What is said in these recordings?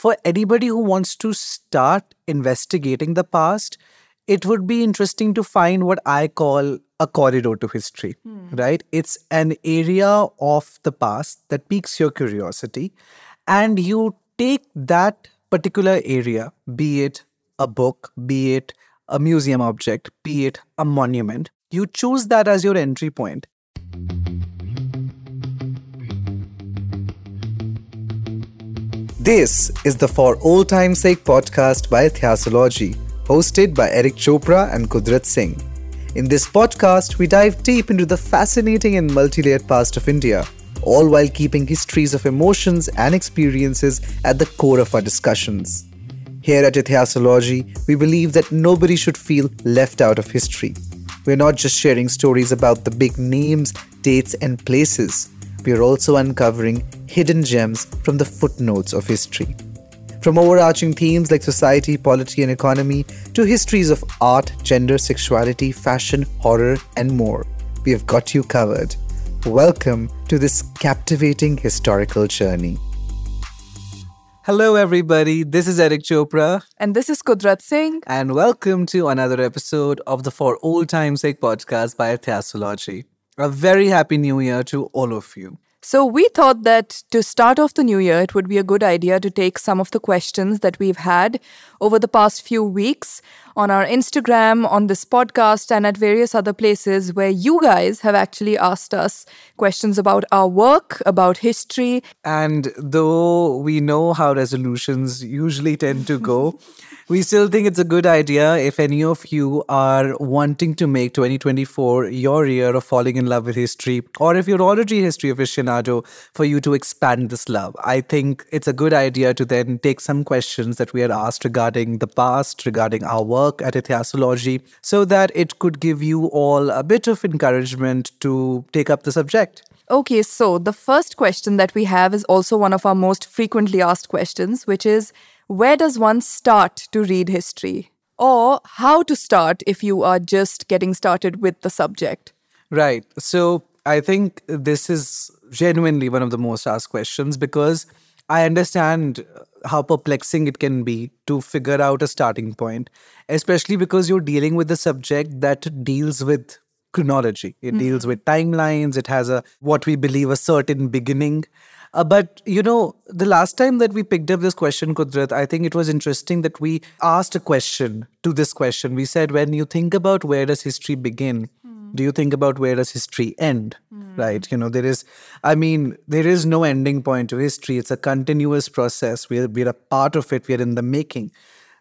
for anybody who wants to start investigating the past, it would be interesting to find what I call a corridor to history, hmm. right? It's an area of the past that piques your curiosity, and you take that particular area, be it a book, be it a museum object, be it a monument, you choose that as your entry point. This is the For Old Time's Sake podcast by Itihasology, hosted by Eric Chopra and Kudrat Singh. In this podcast, we dive deep into the fascinating and multi layered past of India, all while keeping histories of emotions and experiences at the core of our discussions. Here at Itihasology, we believe that nobody should feel left out of history. We're not just sharing stories about the big names, dates, and places. We're also uncovering hidden gems from the footnotes of history. From overarching themes like society, polity, and economy to histories of art, gender, sexuality, fashion, horror, and more, we have got you covered. Welcome to this captivating historical journey. Hello, everybody. This is Eric Chopra. And this is Kudrat Singh. And welcome to another episode of the For Old Time's Sake podcast by Itihasology. A very happy new year to all of you. So, we thought that to start off the new year, it would be a good idea to take some of the questions that we've had over the past few weeks on our Instagram, on this podcast, and at various other places where you guys have actually asked us questions about our work, about history. And though we know how resolutions usually tend to go, we still think it's a good idea if any of you are wanting to make 2024 your year of falling in love with history, or if you're already history aficionado, for you to expand this love. I think it's a good idea to then take some questions that we had asked regarding the past, regarding our work at Itihasology, so that it could give you all a bit of encouragement to take up the subject. Okay, so the first question that we have is also one of our most frequently asked questions, which is where does one start to read history? Or how to start if you are just getting started with the subject? Right. So I think this is genuinely one of the most asked questions because I understand how perplexing it can be to figure out a starting point, especially because you're dealing with a subject that deals with chronology. It mm-hmm. deals with timelines. It has a what we believe a certain beginning uh, but, you know, the last time that we picked up this question, Kudrat, I think it was interesting that we asked a question to this question. We said, when you think about where does history begin. Do you think about where does history end? Mm. Right? You know, there is, I mean, there is no ending point to history. It's a continuous process. We're, we're a part of it, we're in the making.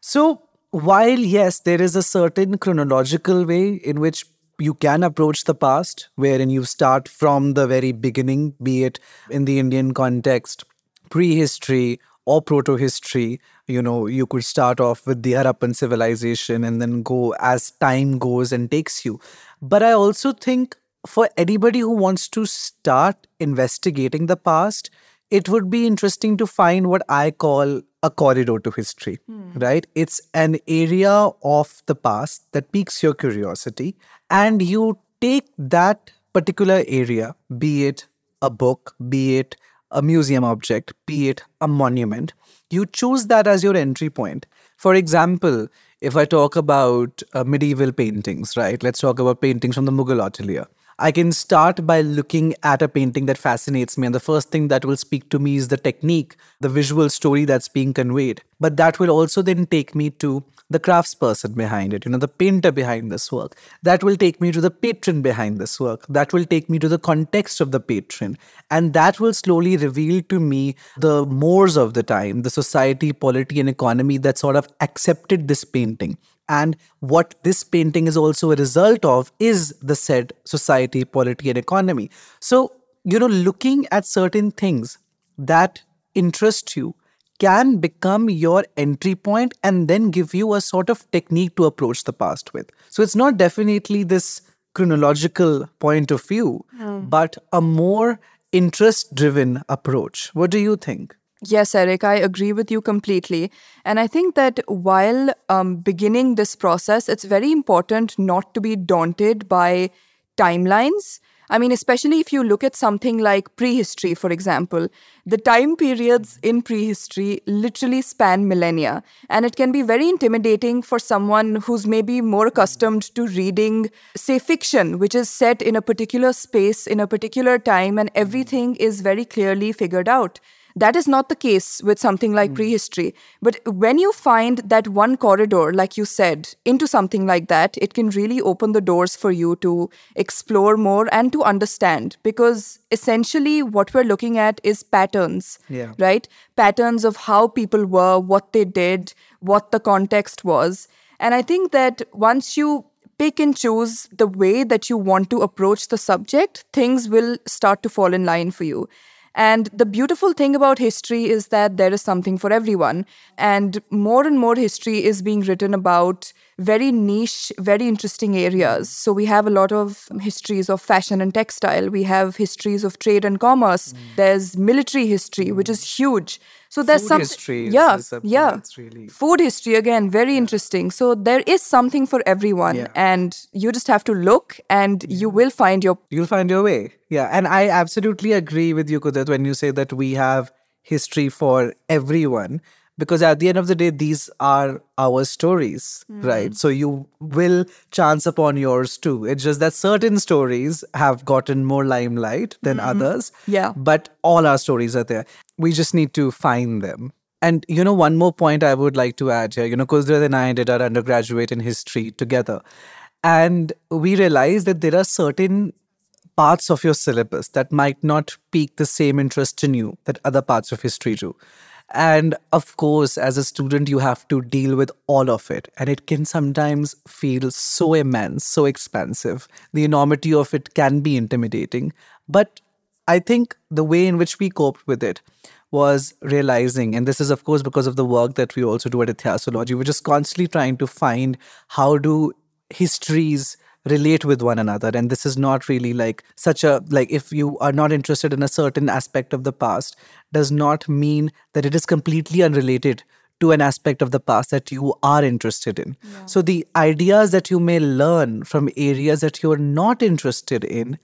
So, while yes, there is a certain chronological way in which you can approach the past, wherein you start from the very beginning, be it in the Indian context, prehistory or proto history. You know, you could start off with the Harappan civilization and then go as time goes and takes you. But I also think for anybody who wants to start investigating the past, it would be interesting to find what I call a corridor to history, hmm. right? It's an area of the past that piques your curiosity, and you take that particular area, be it a book, be it a museum object, be it a monument, you choose that as your entry point. For example, if I talk about uh, medieval paintings, right? Let's talk about paintings from the Mughal atelier. I can start by looking at a painting that fascinates me. And the first thing that will speak to me is the technique, the visual story that's being conveyed. But that will also then take me to the craftsperson behind it, you know, the painter behind this work. That will take me to the patron behind this work. That will take me to the context of the patron. And that will slowly reveal to me the mores of the time, the society, polity, and economy that sort of accepted this painting. And what this painting is also a result of is the said society, polity, and economy. So, you know, looking at certain things that interest you can become your entry point and then give you a sort of technique to approach the past with. So it's not definitely this chronological point of view, but a more interest driven approach. What do you think? Yes, Eric, I agree with you completely. And I think that while um, beginning this process, it's very important not to be daunted by timelines. I mean, especially if you look at something like prehistory, for example, the time periods in prehistory literally span millennia. And it can be very intimidating for someone who's maybe more accustomed to reading, say, fiction, which is set in a particular space, in a particular time, and everything is very clearly figured out. That is not the case with something like mm. prehistory. But when you find that one corridor, like you said, into something like that, it can really open the doors for you to explore more and to understand. Because essentially, what we're looking at is patterns, yeah. right? Patterns of how people were, what they did, what the context was. And I think that once you pick and choose the way that you want to approach the subject, things will start to fall in line for you. And the beautiful thing about history is that there is something for everyone. And more and more history is being written about very niche, very interesting areas. So we have a lot of histories of fashion and textile. We have histories of trade and commerce. Mm. There's military history, which is huge. So there's some history. Yeah, yeah. Really... Food history again, very yeah. interesting. So there is something for everyone, yeah. and you just have to look, and you will find your. You'll find your way. Yeah, and I absolutely agree with you, Kudrat, when you say that we have history for everyone because at the end of the day these are our stories mm. right so you will chance upon yours too. It's just that certain stories have gotten more limelight than mm-hmm. others yeah. but all our stories are there. We just need to find them. And you know one more point i would like to add here you know Kudrat and i did our undergraduate in history together. And we realized that there are certain parts of your syllabus that might not pique the same interest in you that other parts of history do and of course, as a student, you have to deal with all of it. And it can sometimes feel so immense, so expansive. The enormity of it can be intimidating. But I think the way in which we coped with it was realizing, and this is, of course, because of the work that we also do at Itihasology, we're just constantly trying to find how do histories relate with one another. And this is not really like such a like if you are not interested in a certain aspect of the past does not mean that it is completely unrelated to an aspect of the past that you are interested in. Yeah. so the ideas that you may learn from areas that you're not interested in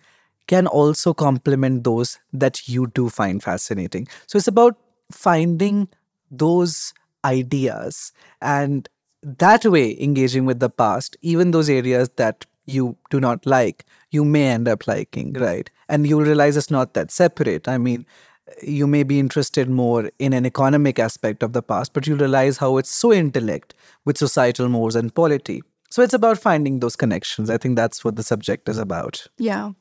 can also complement those that you do find fascinating. So it's about finding those ideas and that way engaging with the past even those areas that you do not like, you may end up liking, right? And you'll realize it's not that separate. I mean, you may be interested more in an economic aspect of the past, but you'll realize how it's so intellect with societal mores and polity. So it's about finding those connections. I think that's what the subject is about. Yeah.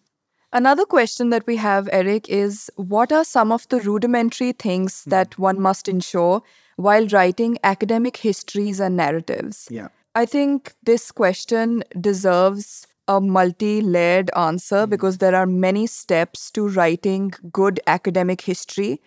Another question that we have, Eric, is what are some of the rudimentary things hmm. that one must ensure while writing academic histories and narratives? Yeah. I think this question deserves a multi layered answer mm. because there are many steps to writing good academic history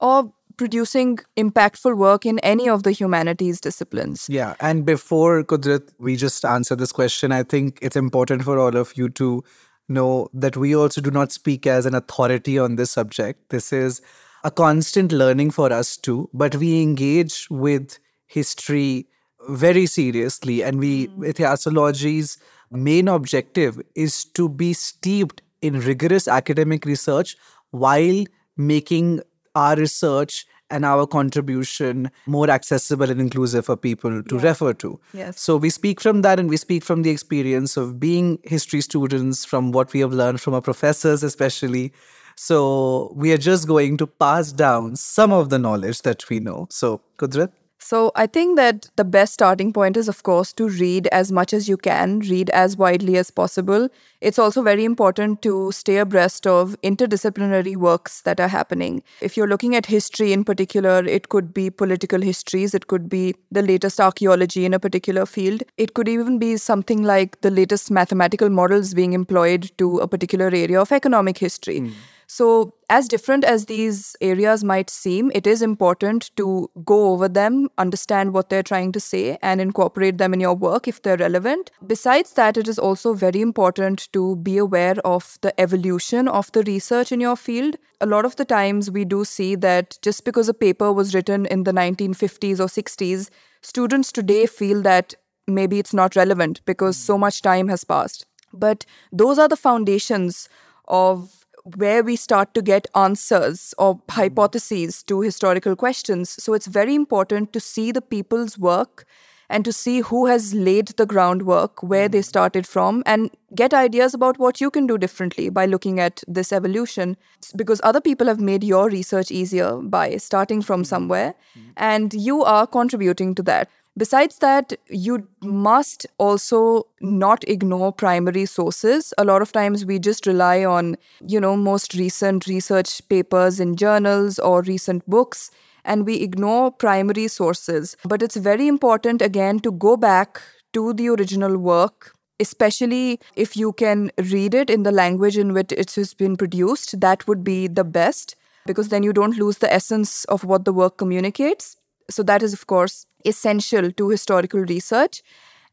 or producing impactful work in any of the humanities disciplines. Yeah. And before Kudrat, we just answer this question, I think it's important for all of you to know that we also do not speak as an authority on this subject. This is a constant learning for us too, but we engage with history very seriously. And we, mm. Itihasology's main objective is to be steeped in rigorous academic research while making our research and our contribution more accessible and inclusive for people to yeah. refer to. Yes. So we speak from that and we speak from the experience of being history students, from what we have learned from our professors, especially. So we are just going to pass down some of the knowledge that we know. So, Kudrat? So I think that the best starting point is, of course, to read as much as you can, read as widely as possible. It's also very important to stay abreast of interdisciplinary works that are happening. If you're looking at history in particular, it could be political histories, it could be the latest archaeology in a particular field, it could even be something like the latest mathematical models being employed to a particular area of economic history. Mm. So, as different as these areas might seem, it is important to go over them, understand what they're trying to say, and incorporate them in your work if they're relevant. Besides that, it is also very important to be aware of the evolution of the research in your field. A lot of the times, we do see that just because a paper was written in the 1950s or 60s, students today feel that maybe it's not relevant because hmm. so much time has passed. But those are the foundations of where we start to get answers or mm. hypotheses to historical questions. So it's very important to see the people's work and to see who has laid the groundwork, where they mm. started from, and get ideas about what you can do differently by looking at this evolution. Because other people have made your research easier by starting from mm. somewhere, and you are contributing to that. Besides that, you must also not ignore primary sources. A lot of times we just rely on, you know, most recent research papers in journals or recent books, and we ignore primary sources. But it's very important, again, to go back to the original work. Especially if you can read it in the language in which it has been produced, that would be the best because then you don't lose the essence of what the work communicates. So, that is, of course, essential to historical research.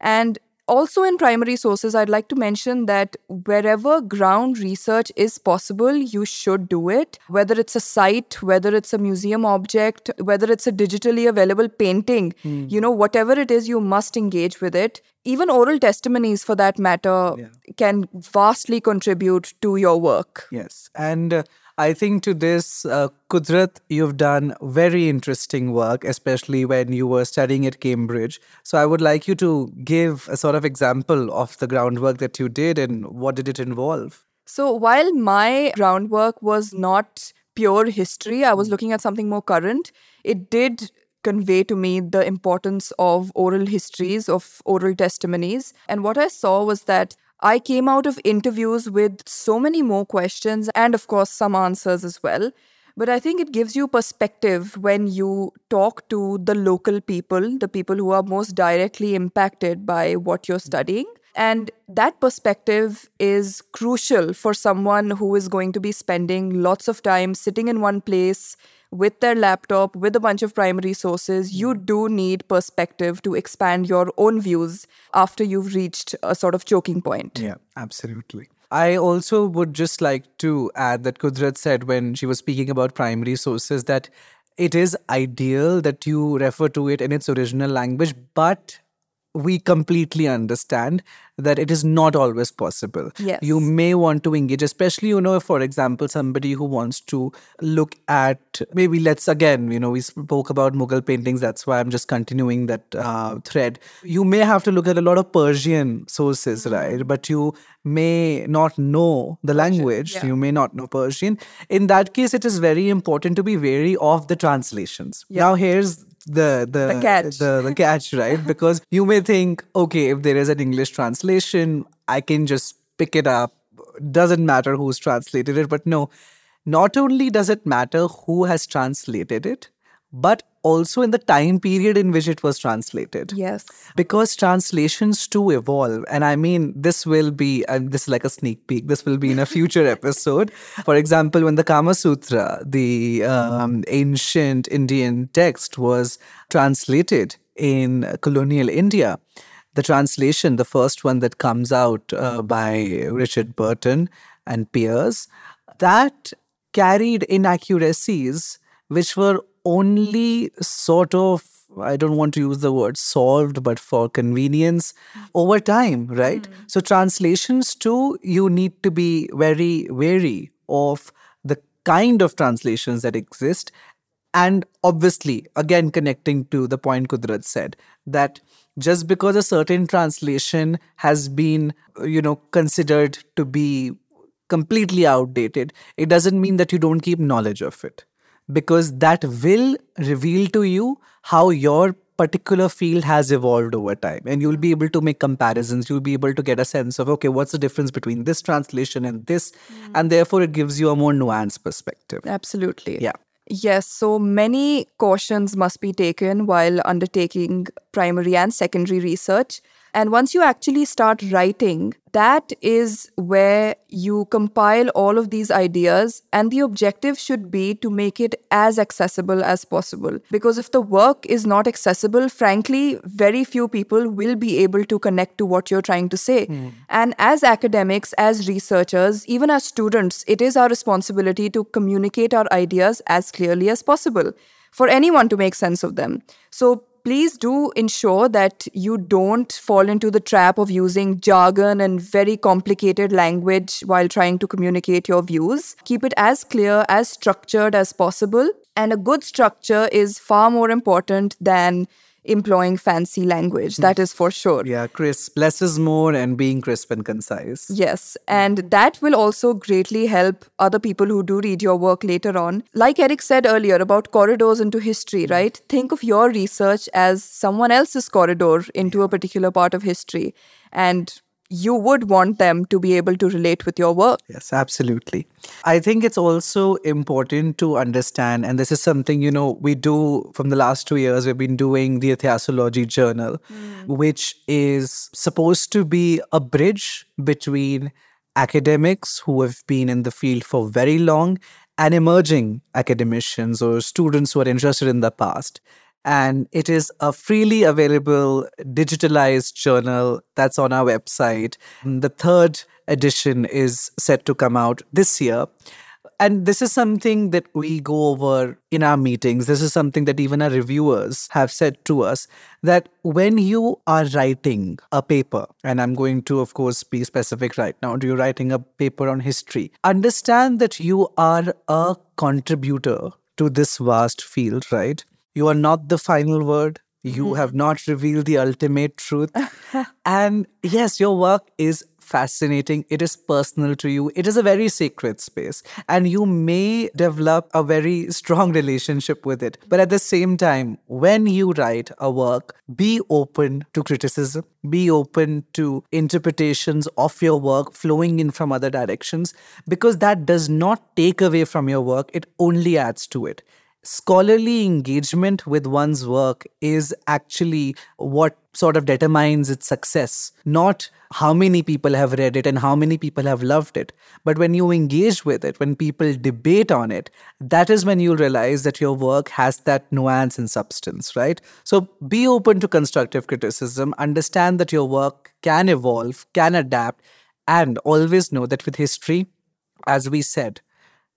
And also, in primary sources, I'd like to mention that wherever ground research is possible, you should do it. Whether it's a site, whether it's a museum object, whether it's a digitally available painting, Hmm. you know, whatever it is, you must engage with it. Even oral testimonies, for that matter, Yeah. can vastly contribute to your work. Yes. And uh, I think to this, uh, Kudrat, you've done very interesting work, especially when you were studying at Cambridge. So I would like you to give a sort of example of the groundwork that you did and what did it involve? So while my groundwork was not pure history, I was looking at something more current. It did convey to me the importance of oral histories, of oral testimonies. And what I saw was that I came out of interviews with so many more questions and, of course, some answers as well. But I think it gives you perspective when you talk to the local people, the people who are most directly impacted by what you're studying. And that perspective is crucial for someone who is going to be spending lots of time sitting in one place with their laptop, with a bunch of primary sources. You hmm. do need perspective to expand your own views after you've reached a sort of choking point. Yeah, absolutely. I also would just like to add that Kudrat said when she was speaking about primary sources that it is ideal that you refer to it in its original language, but we completely understand that it is not always possible. Yes. You may want to engage, especially, you know, if, for example, somebody who wants to look at maybe let's again, you know, we spoke about Mughal paintings. That's why I'm just continuing that uh, thread. You may have to look at a lot of Persian sources, right? But you may not know the language. yeah. You may not know Persian. In that case, it is very important to be wary of the translations. Now, here's the the The catch. the, the catch right? Because you may think okay if there is an english translation i can just pick it up. Doesn't matter who's translated it but no. Not only does it matter who has translated it but also in the time period in which it was translated Yes. because translations too evolve and i mean this will be and this is like a sneak peek this will be in a future episode for example when the kama sutra the um, ancient indian text was translated in colonial india the translation the first one that comes out uh, by richard burton and peers that carried inaccuracies which were only sort of I don't want to use the word solved, but for convenience over time, right? Hmm. So, translations too, you need to be very wary of the kind of translations that exist. And obviously, again, connecting to the point Kudrat said, that just because a certain translation has been, you know, considered to be completely outdated, it doesn't mean that you don't keep knowledge of it because that will reveal to you how your particular field has evolved over time. And you'll be able to make comparisons. You'll be able to get a sense of okay what's the difference between this translation and this? Mm. And therefore it gives you a more nuanced perspective. Absolutely. yeah. Yes, so many cautions must be taken while undertaking primary and secondary research. And once you actually start writing, that is where you compile all of these ideas. And the objective should be to make it as accessible as possible. Because if the work is not accessible, frankly, very few people will be able to connect to what you're trying to say. Hmm. And as academics, as researchers, even as students, it is our responsibility to communicate our ideas as clearly as possible for anyone to make sense of them. So please do ensure that you don't fall into the trap of using jargon and very complicated language while trying to communicate your views. Keep it as clear, as structured as possible. And a good structure is far more important than employing fancy language. That is for sure. Yeah, crisp, less is more, and being crisp and concise. Yes, and that will also greatly help other people who do read your work later on. Like Eric said earlier about corridors into history, right? Think of your research as someone else's corridor into a particular part of history. And you would want them to be able to relate with your work. Yes, absolutely. I think it's also important to understand, and this is something, you know, we do from the last two years, we've been doing the Itihasology Journal, mm. which is supposed to be a bridge between academics who have been in the field for very long and emerging academicians or students who are interested in the past and it is a freely available digitalized journal that's on our website. The third edition is set to come out this year. And this is something that we go over in our meetings. This is something that even our reviewers have said to us that when you are writing a paper, and I'm going to, of course, be specific right now, you're writing a paper on history, understand that you are a contributor to this vast field, right? You are not the final word. You mm-hmm. have not revealed the ultimate truth. and yes, your work is fascinating. It is personal to you. It is a very sacred space. And you may develop a very strong relationship with it. But at the same time, when you write a work, be open to criticism, be open to interpretations of your work flowing in from other directions, because that does not take away from your work, it only adds to it scholarly engagement with one's work is actually what sort of determines its success, not how many people have read it and how many people have loved it. But when you engage with it, when people debate on it, that is when you realize that your work has that nuance and substance, right? So be open to constructive criticism, understand that your work can evolve, can adapt, and always know that with history, as we said,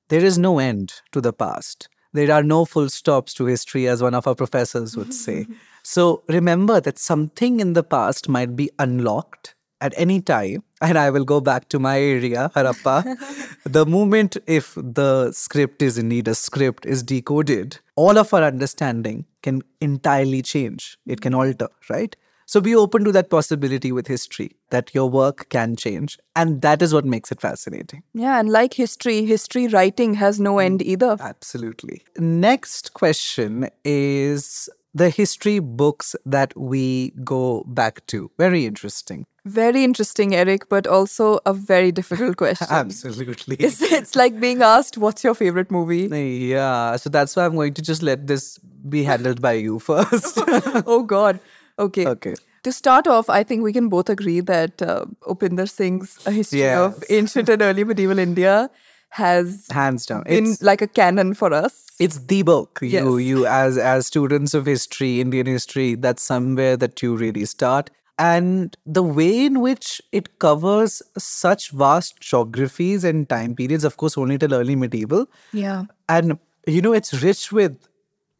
there is no end to the past there are no full stops to history, as one of our professors would say. so remember that something in the past might be unlocked at any time. And I will go back to my area, Harappa. the moment if the script is indeed a script is decoded, all of our understanding can entirely change. It can alter, right? So be open to that possibility with history that your work can change. And that is what makes it fascinating. Yeah, and like history, history writing has no mm, end either. Absolutely. Next question is the history books that we go back to. Very interesting. Very interesting, Eric, but also a very difficult question. Absolutely. It's, it's like being asked, What's your favorite movie? Yeah, so that's why I'm going to just let this be handled by you first. oh, God. Okay. Okay. To start off, I think we can both agree that uh, Upinder Singh's A History yes. of Ancient and Early Medieval India has hands down been it's, like a canon for us. It's the book. Yes. You you as as students of history, Indian history, that's somewhere that you really start. And the way in which it covers such vast geographies and time periods, of course, only till early medieval. Yeah. And you know, it's rich with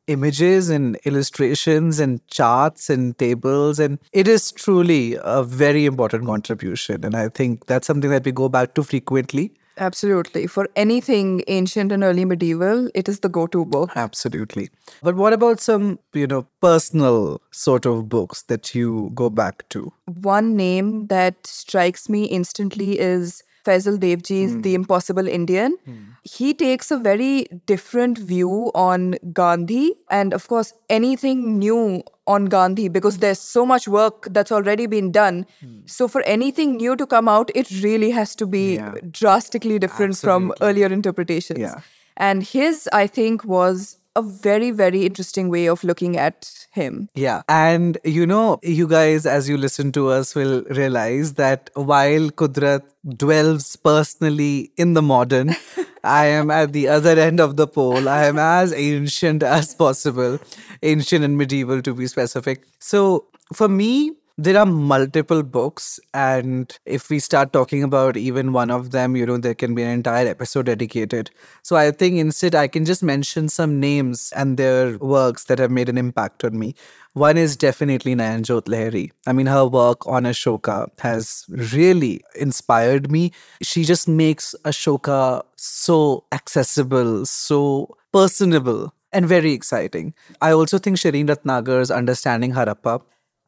images and illustrations and charts and tables. And it is truly a very important contribution. And I think that's something that we go back to frequently. Absolutely. For anything ancient and early medieval, it is the go to book. Absolutely. But what about some, you know, personal sort of books that you go back to? One name that strikes me instantly is Faisal Devji's mm. The Impossible Indian. Mm. He takes a very different view on Gandhi and, of course, anything new on Gandhi because there's so much work that's already been done. Mm. So, for anything new to come out, it really has to be yeah. drastically different Absolutely. from earlier interpretations. Yeah. And his, I think, was a very, very interesting way of looking at him. Yeah. And you know, you guys, as you listen to us, will realize that while Kudrat dwells personally in the modern, I am at the other end of the pole. I am as ancient as possible, ancient and medieval to be specific. So for me, there are multiple books and if we start talking about even one of them you know there can be an entire episode dedicated so i think instead i can just mention some names and their works that have made an impact on me one is definitely Nayanjot Lahiri. I mean, her work on Ashoka has really inspired me. She just makes Ashoka so accessible, so personable, and very exciting. I also think Shereen Ratnagar's understanding Harappa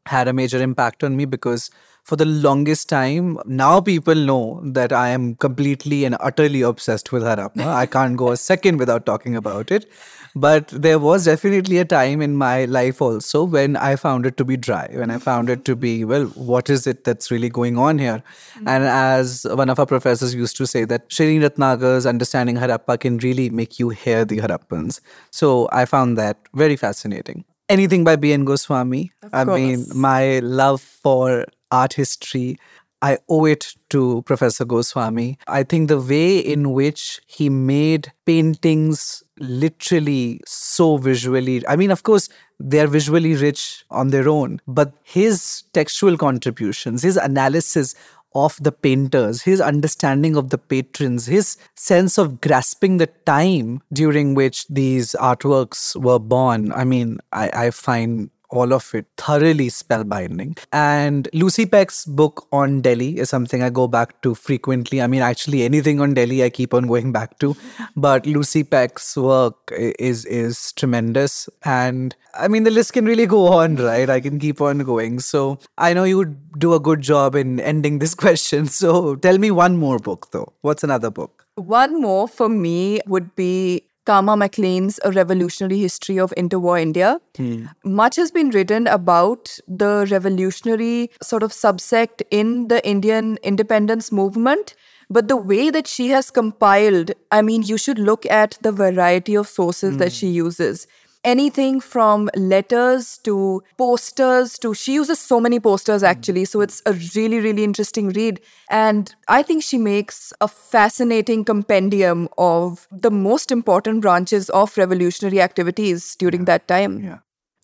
had a major impact on me because for the longest time, now people know that I am completely and utterly obsessed with Harappa. I can't go a second without talking about it. But there was definitely a time in my life also when I found it to be dry, when I found it to be, well, what is it that's really going on here? Mm-hmm. And as one of our professors used to say, that Shereen Ratnagar's understanding Harappa can really make you hear the Harappans. So I found that very fascinating anything by B.N. Goswami. Of I course. mean, my love for art history, I owe it to Professor Goswami. I think the way in which he made paintings literally so visually, I mean, of course, they're visually rich on their own, but his textual contributions, his analysis of the painters, his understanding of the patrons, his sense of grasping the time during which these artworks were born. I mean, I, I find all of it thoroughly spellbinding. And Lucy Peck's book on Delhi is something I go back to frequently. I mean, actually, anything on Delhi I keep on going back to. But Lucy Peck's work is is tremendous. And I mean, the list can really go on, right? I can keep on going. So I know you would do a good job in ending this question. So tell me one more book, though. What's another book? One more for me would be Kama MacLean's A Revolutionary History of Interwar India. Hmm. Much has been written about the revolutionary sort of subsect in the Indian independence movement. But the way that she has compiled, I mean, you should look at the variety of sources that hmm. she uses anything from letters to posters to she uses so many posters hmm. actually so it's a really really interesting read and i think she makes a fascinating compendium of the most important branches of revolutionary activities during that time Yeah.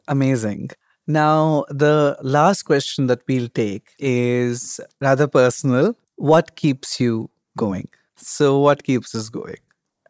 Amazing. Now, the last question that we'll take is rather personal. What keeps you going? So, what keeps us going?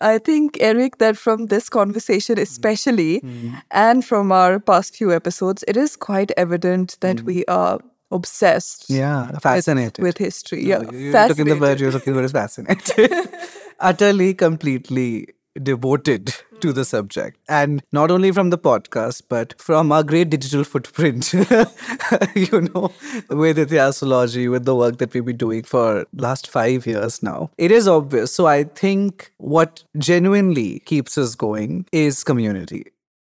I think, Eric, that from this conversation, mm. especially, mm. and from our past few episodes, it is quite evident that mm. we are obsessed Yeah, fascinated. with, history. Yeah, you, took in the word you're looking for is fascinated. Utterly, completely devoted to the subject. And not only from the podcast, but from our great digital footprint, you know, with Itihasology, with the work that we've been doing for last five years now. It is obvious. So I think what genuinely keeps us going is community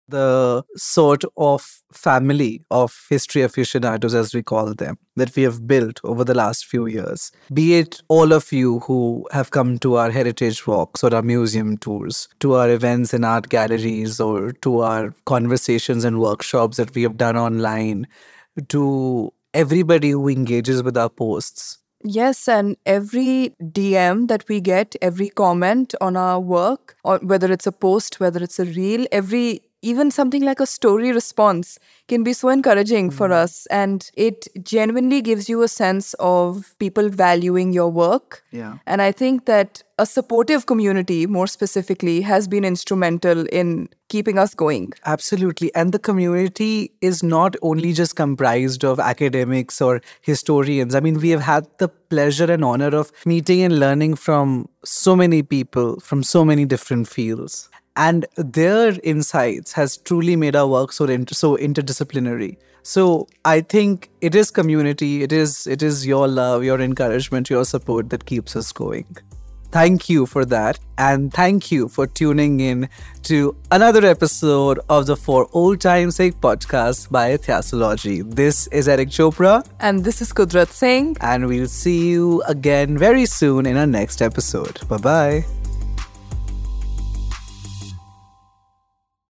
the sort of family of history aficionados, as we call them, that we have built over the last few years. Be it all of you who have come to our heritage walks or our museum tours, to our events in art galleries, or to our conversations and workshops that we have done online, to everybody who engages with our posts. Yes, and every DM that we get, every comment on our work, or whether it's a post, whether it's a reel, every even something like a story response can be so encouraging for hmm. us. And it genuinely gives you a sense of people valuing your work. Yeah. And I think that a supportive community, more specifically, has been instrumental in keeping us going. Absolutely. And the community is not only just comprised of academics or historians. I mean, we have had the pleasure and honor of meeting and learning from so many people from so many different fields. And their insights has truly made our work so, inter- so interdisciplinary. So I think it is community, it is it is your love, your encouragement, your support that keeps us going. Thank you for that. And thank you for tuning in to another episode of the For Old Time's Sake podcast by Itihasology. This is Eric Chopra, And this is Kudrat Singh. and we'll see you again very soon in our next episode. Bye bye.